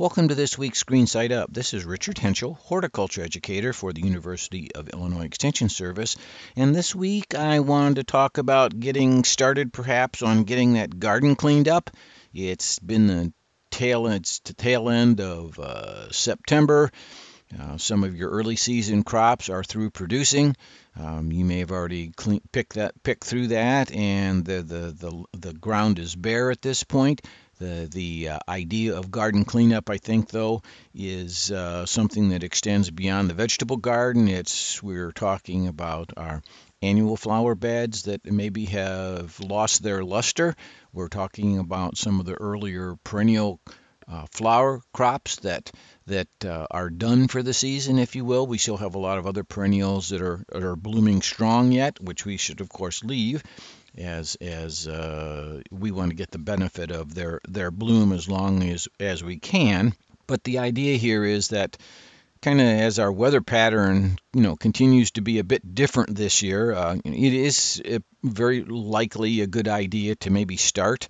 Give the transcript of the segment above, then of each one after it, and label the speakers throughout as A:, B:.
A: Welcome to this week's Green Side Up. This is Richard Hentschel, horticulture educator for the University of Illinois Extension Service. And this week I wanted to talk about getting started perhaps on getting that garden cleaned up. It's been the tail, it's the tail end of uh, September. Uh, some of your early season crops are through producing. Um, you may have already clean, picked that picked through that, and the, the the the ground is bare at this point. The, the uh, idea of garden cleanup, I think, though, is uh, something that extends beyond the vegetable garden. It's we're talking about our annual flower beds that maybe have lost their luster. We're talking about some of the earlier perennial uh, flower crops that that uh, are done for the season, if you will. We still have a lot of other perennials that are that are blooming strong yet, which we should of course leave as as uh, we want to get the benefit of their their bloom as long as as we can. But the idea here is that kind of as our weather pattern you know continues to be a bit different this year, uh, it is uh, very likely a good idea to maybe start.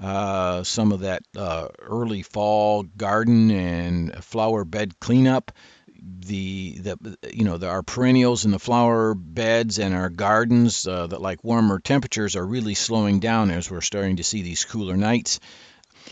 A: Uh, some of that uh, early fall garden and flower bed cleanup the the you know the, our perennials and the flower beds and our gardens uh, that like warmer temperatures are really slowing down as we're starting to see these cooler nights.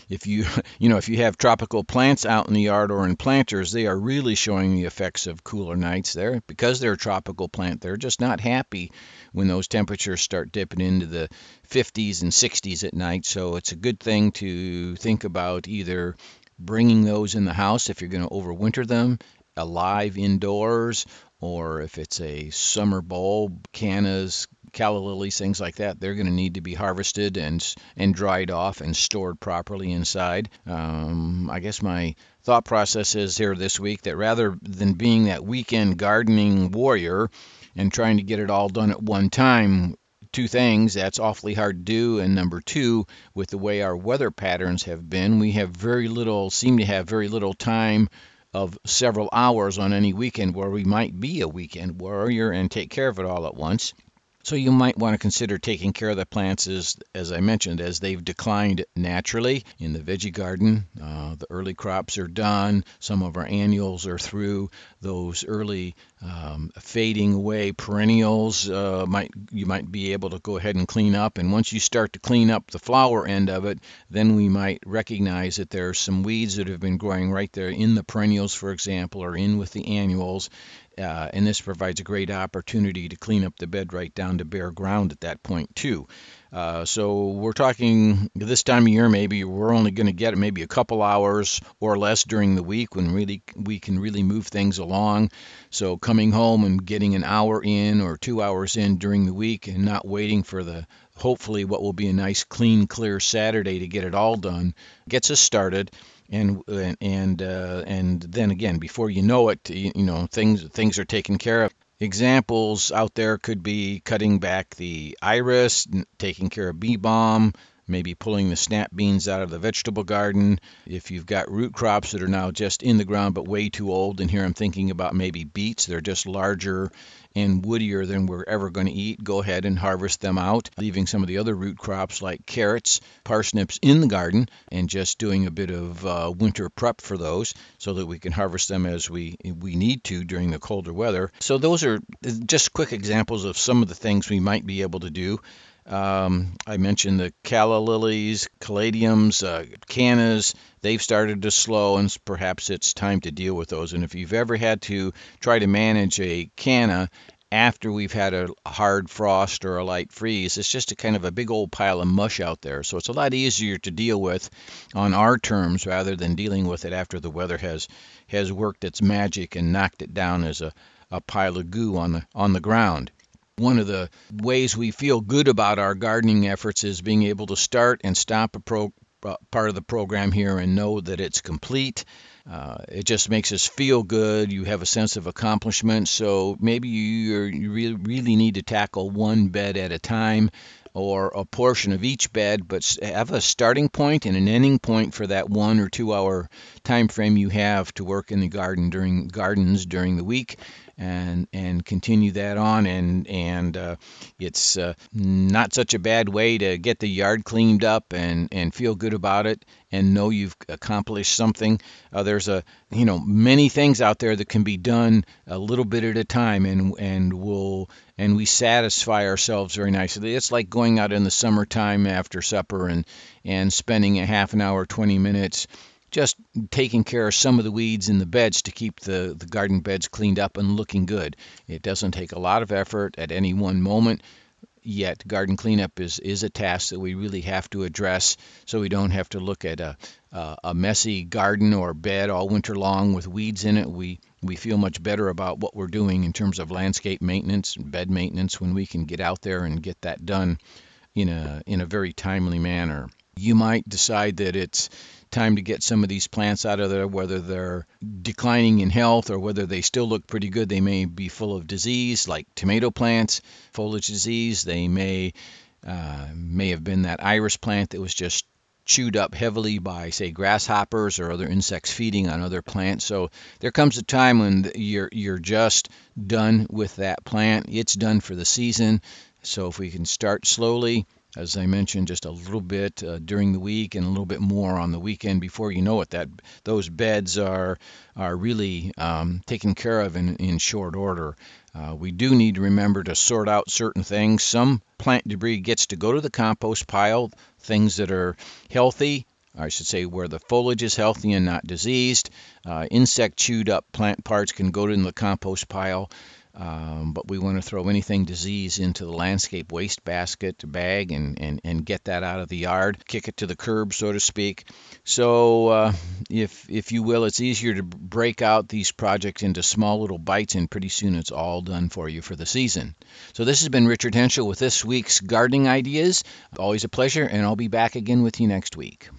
A: If you you know if you have tropical plants out in the yard or in planters, they are really showing the effects of cooler nights there because they're a tropical plant. They're just not happy when those temperatures start dipping into the 50s and 60s at night. So it's a good thing to think about either bringing those in the house if you're going to overwinter them alive indoors, or if it's a summer bulb, cannas, calla lilies, things like that, they're going to need to be harvested and and dried off and stored properly inside. Um, I guess my thought process is here this week that rather than being that weekend gardening warrior and trying to get it all done at one time, two things that's awfully hard to do and number two with the way our weather patterns have been we have very little seem to have very little time of several hours on any weekend where we might be a weekend warrior and take care of it all at once. So you might want to consider taking care of the plants as, as I mentioned, as they've declined naturally in the veggie garden. Uh, the early crops are done. Some of our annuals are through. Those early um, fading away perennials uh, might you might be able to go ahead and clean up. And once you start to clean up the flower end of it, then we might recognize that there are some weeds that have been growing right there in the perennials, for example, or in with the annuals. Uh, and this provides a great opportunity to clean up the bed right down to bare ground at that point too. Uh, so we're talking this time of year, maybe we're only going to get maybe a couple hours or less during the week when really we can really move things along. So coming home and getting an hour in or two hours in during the week and not waiting for the hopefully what will be a nice clean clear Saturday to get it all done gets us started and and uh, and then again before you know it you, you know things things are taken care of. Examples out there could be cutting back the iris taking care of bee balm maybe pulling the snap beans out of the vegetable garden. If you've got root crops that are now just in the ground but way too old, and here I'm thinking about maybe beets, they're just larger and woodier than we're ever going to eat, go ahead and harvest them out, leaving some of the other root crops like carrots, parsnips in the garden, and just doing a bit of uh, winter prep for those so that we can harvest them as we we need to during the colder weather. So those are just quick examples of some of the things we might be able to do. Um, I mentioned the calla lilies, caladiums, uh, cannas. They've started to slow, and perhaps it's time to deal with those. And if you've ever had to try to manage a canna after we've had a hard frost or a light freeze, it's just a kind of a big old pile of mush out there. So it's a lot easier to deal with on our terms rather than dealing with it after the weather has has worked its magic and knocked it down as a, a pile of goo on the on the ground one of the ways we feel good about our gardening efforts is being able to start and stop a pro, uh, part of the program here and know that it's complete. Uh, it just makes us feel good. You have a sense of accomplishment. So maybe you you really, really need to tackle one bed at a time or a portion of each bed, but have a starting point and an ending point for that one or two hour time frame you have to work in the garden during gardens during the week. and and continue that on and and uh, it's uh, not such a bad way to get the yard cleaned up and and feel good about it and know you've accomplished something uh, there's a you know many things out there that can be done a little bit at a time and and will and we satisfy ourselves very nicely it's like going out in the summertime after supper and and spending a half an hour 20 minutes just taking care of some of the weeds in the beds to keep the, the garden beds cleaned up and looking good. It doesn't take a lot of effort at any one moment, yet garden cleanup is, is a task that we really have to address so we don't have to look at a, a, messy garden or bed all winter long with weeds in it. We, we feel much better about what we're doing in terms of landscape maintenance and bed maintenance when we can get out there and get that done in a, in a very timely manner. You might decide that it's time to get some of these plants out of there, whether they're declining in health or whether they still look pretty good. They may be full of disease, like tomato plants, foliage disease. They may uh, may have been that iris plant that was just chewed up heavily by, say, grasshoppers or other insects feeding on other plants. So there comes a time when you're you're just done with that plant. It's done for the season. So if we can start slowly as I mentioned, just a little bit uh, during the week and a little bit more on the weekend. Before you know it, that those beds are are really um, taken care of in, in short order. Uh, we do need to remember to sort out certain things. Some plant debris gets to go to the compost pile. Things that are healthy, I should say, where the foliage is healthy and not diseased. Uh, insect chewed up plant parts can go to the compost pile. Um, but we want to throw anything disease into the landscape waste basket bag and, and, and get that out of the yard, kick it to the curb, so to speak. So, uh, if, if you will, it's easier to break out these projects into small little bites, and pretty soon it's all done for you for the season. So, this has been Richard Hentschel with this week's gardening ideas. Always a pleasure, and I'll be back again with you next week.